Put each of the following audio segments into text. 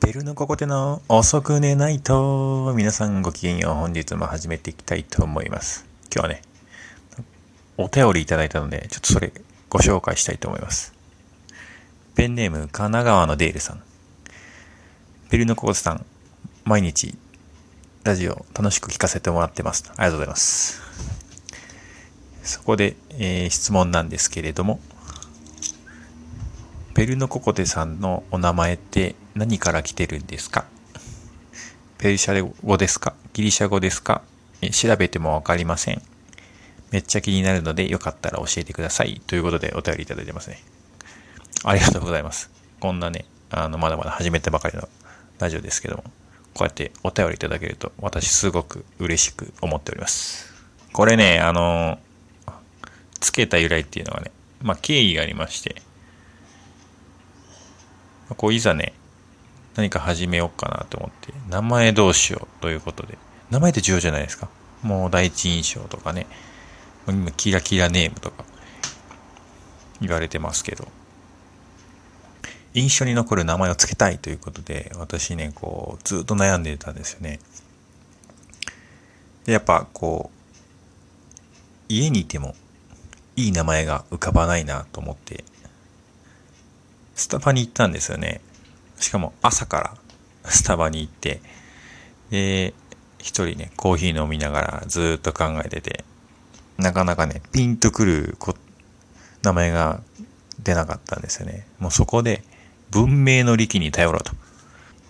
ベルのここでの遅く寝ないと、皆さんごきげんよう。本日も始めていきたいと思います。今日はね、お便りいただいたので、ちょっとそれご紹介したいと思います。ペンネーム、神奈川のデールさん。ベルのここさん、毎日、ラジオ楽しく聞かせてもらってます。ありがとうございます。そこで、えー質問なんですけれども、ペルノココテさんのお名前って何から来てるんですか？ペルシャ語ですか？ギリシャ語ですか？調べてもわかりません。めっちゃ気になるのでよかったら教えてください。ということでお便りいただいてますね。ありがとうございます。こんなね、あの、まだまだ始めたばかりのラジオですけども、こうやってお便りいただけると私すごく嬉しく思っております。これね、あの、つけた由来っていうのはね、まあ経緯がありまして、こういざね、何か始めようかなと思って、名前どうしようということで、名前って重要じゃないですか。もう第一印象とかね、今キラキラネームとか言われてますけど、印象に残る名前をつけたいということで、私ね、こう、ずっと悩んでたんですよね。で、やっぱこう、家にいてもいい名前が浮かばないなと思って、スタバに行ったんですよね。しかも朝からスタバに行って、で、一人ね、コーヒー飲みながらずっと考えてて、なかなかね、ピンとくるこ名前が出なかったんですよね。もうそこで文明の利器に頼ろうと。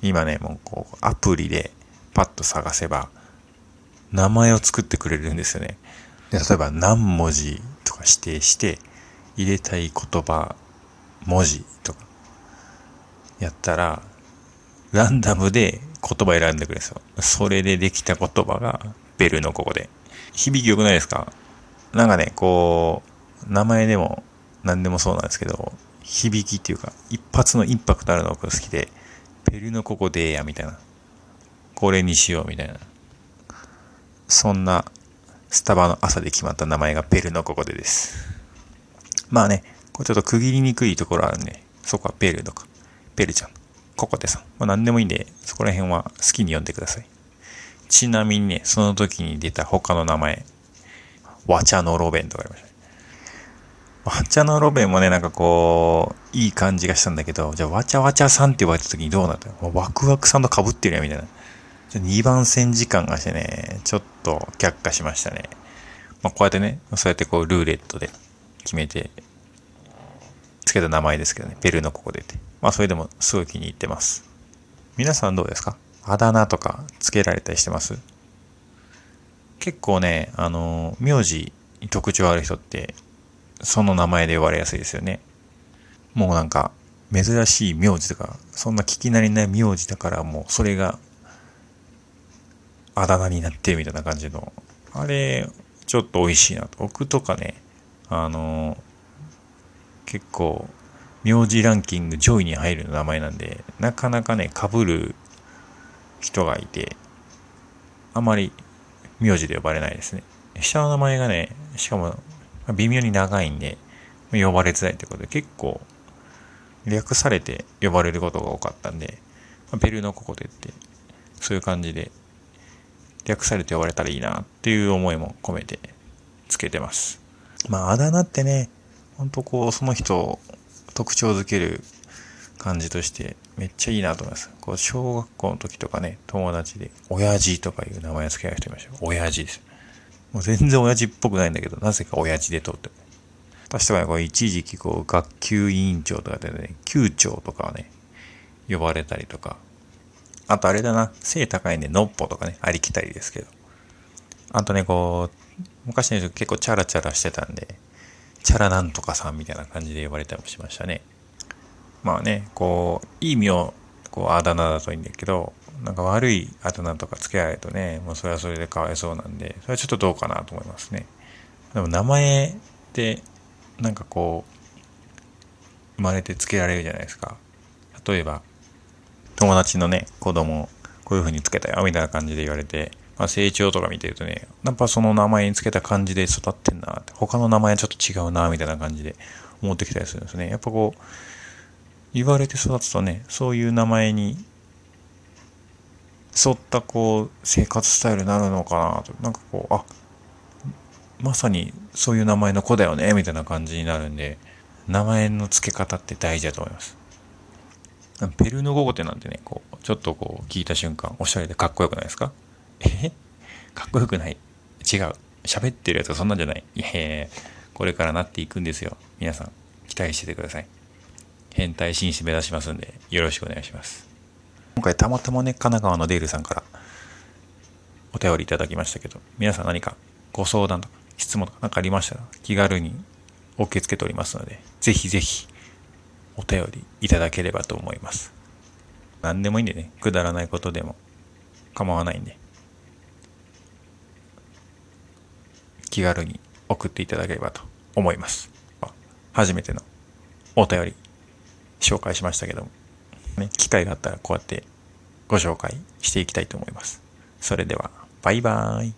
今ね、もうこうアプリでパッと探せば名前を作ってくれるんですよね。で例えば何文字とか指定して入れたい言葉文字とかやったらランダムで言葉選んでくれるんですよ。それでできた言葉がベルのここで。響き良くないですか？なんかね、こう、名前でも何でもそうなんですけど、響きっていうか、一発のインパクトあるのが好きで、ベルのここでや、みたいな。これにしよう、みたいな。そんな、スタバの朝で決まった名前がベルのここでです。まあね、これちょっと区切りにくいところあるんで、そこはベルとか、ベルちゃん、ココテさん。まあ何でもいいんで、そこら辺は好きに呼んでください。ちなみにね、その時に出た他の名前、わちゃのロベンとかありましたね。わちゃのロベンもね、なんかこう、いい感じがしたんだけど、じゃあわちゃわちゃさんって言われた時にどうなったの？ワクワクさんと被ってるやみたいな。2番線時間がしてね、ちょっと却下しましたね。まあこうやってね、そうやってこうルーレットで決めて、けた名前ですけどね、ペルーのここでって。まあそれでもすごい気に入ってます。皆さんどうですか？あだ名とかつけられたりしてます？結構ね、あの、名字に特徴ある人って、その名前で呼ばれやすいですよね。もうなんか、珍しい名字とか、そんな聞き慣れない名字だからもうそれが、あだ名になってるみたいな感じの、あれ、ちょっと美味しいなと。僕とかね、あの、結構、名字ランキング上位に入る名前なんで、なかなかね、被る人がいて、あまり名字で呼ばれないですね。下の名前がね、しかも微妙に長いんで、呼ばれづらいってことで結構略されて呼ばれることが多かったんで、まあペルのここでって、そういう感じで略されて呼ばれたらいいなっていう思いも込めてつけてます。まあ、あだ名ってね、ほんとこう、その人を特徴づける感じとしてめっちゃいいなと思います。こう、小学校の時とかね、友達で、親父とかいう名前を付けられる人いました。親父です。もう全然親父っぽくないんだけど、なぜか親父で通って。私とかね、こう一時期こう、学級委員長とかでね、級長とかはね、呼ばれたりとか。あとあれだな、背高いんで、のっぽとかね、ありきたりですけど。あとね、こう、昔の人結構チャラチャラしてたんで、チャラなんとかさんみたいな感じで呼ばれたりもしましたね。まあね、こう、いい意味を、こう、あだ名だといいんだけど、なんか悪いあだ名とかつけられるとね、もうそれはそれでかわいそうなんで、それはちょっとどうかなと思いますね。でも名前って、なんかこう、生まれてつけられるじゃないですか。例えば、友達のね、子供、こういう風につけたよ、みたいな感じで言われて、まあ、成長とか見てるとね、やっぱその名前につけた感じで育ってんな、他の名前はちょっと違うな、みたいな感じで思ってきたりするんですね。やっぱこう、言われて育つとね、そういう名前に沿ったこう生活スタイルになるのかなと。なんかこうあまさにそういう名前の子だよねみたいな感じになるんで名前の付け方って大事だと思います。ペルーの語語テなんてねこうちょっとこう聞いた瞬間おしゃれでかっこよくないですか？え？かっこよくない？違う。喋ってるやつはそんなんじゃない。いやいやこれからなっていくんですよ。皆さん期待しててください。変態紳士目指しますんでよろしくお願いします。今回たまたまね神奈川のデールさんからお便りいただきましたけど皆さん何かご相談とか質問とか何かありましたら気軽に受け付けておりますのでぜひぜひお便りいただければと思います。何でもいいんでねくだらないことでも構わないんで。気軽に送っていただければと思います初めてのお便り紹介しましたけども、ね、機会があったらこうやってご紹介していきたいと思います。それでは、バイバーイ。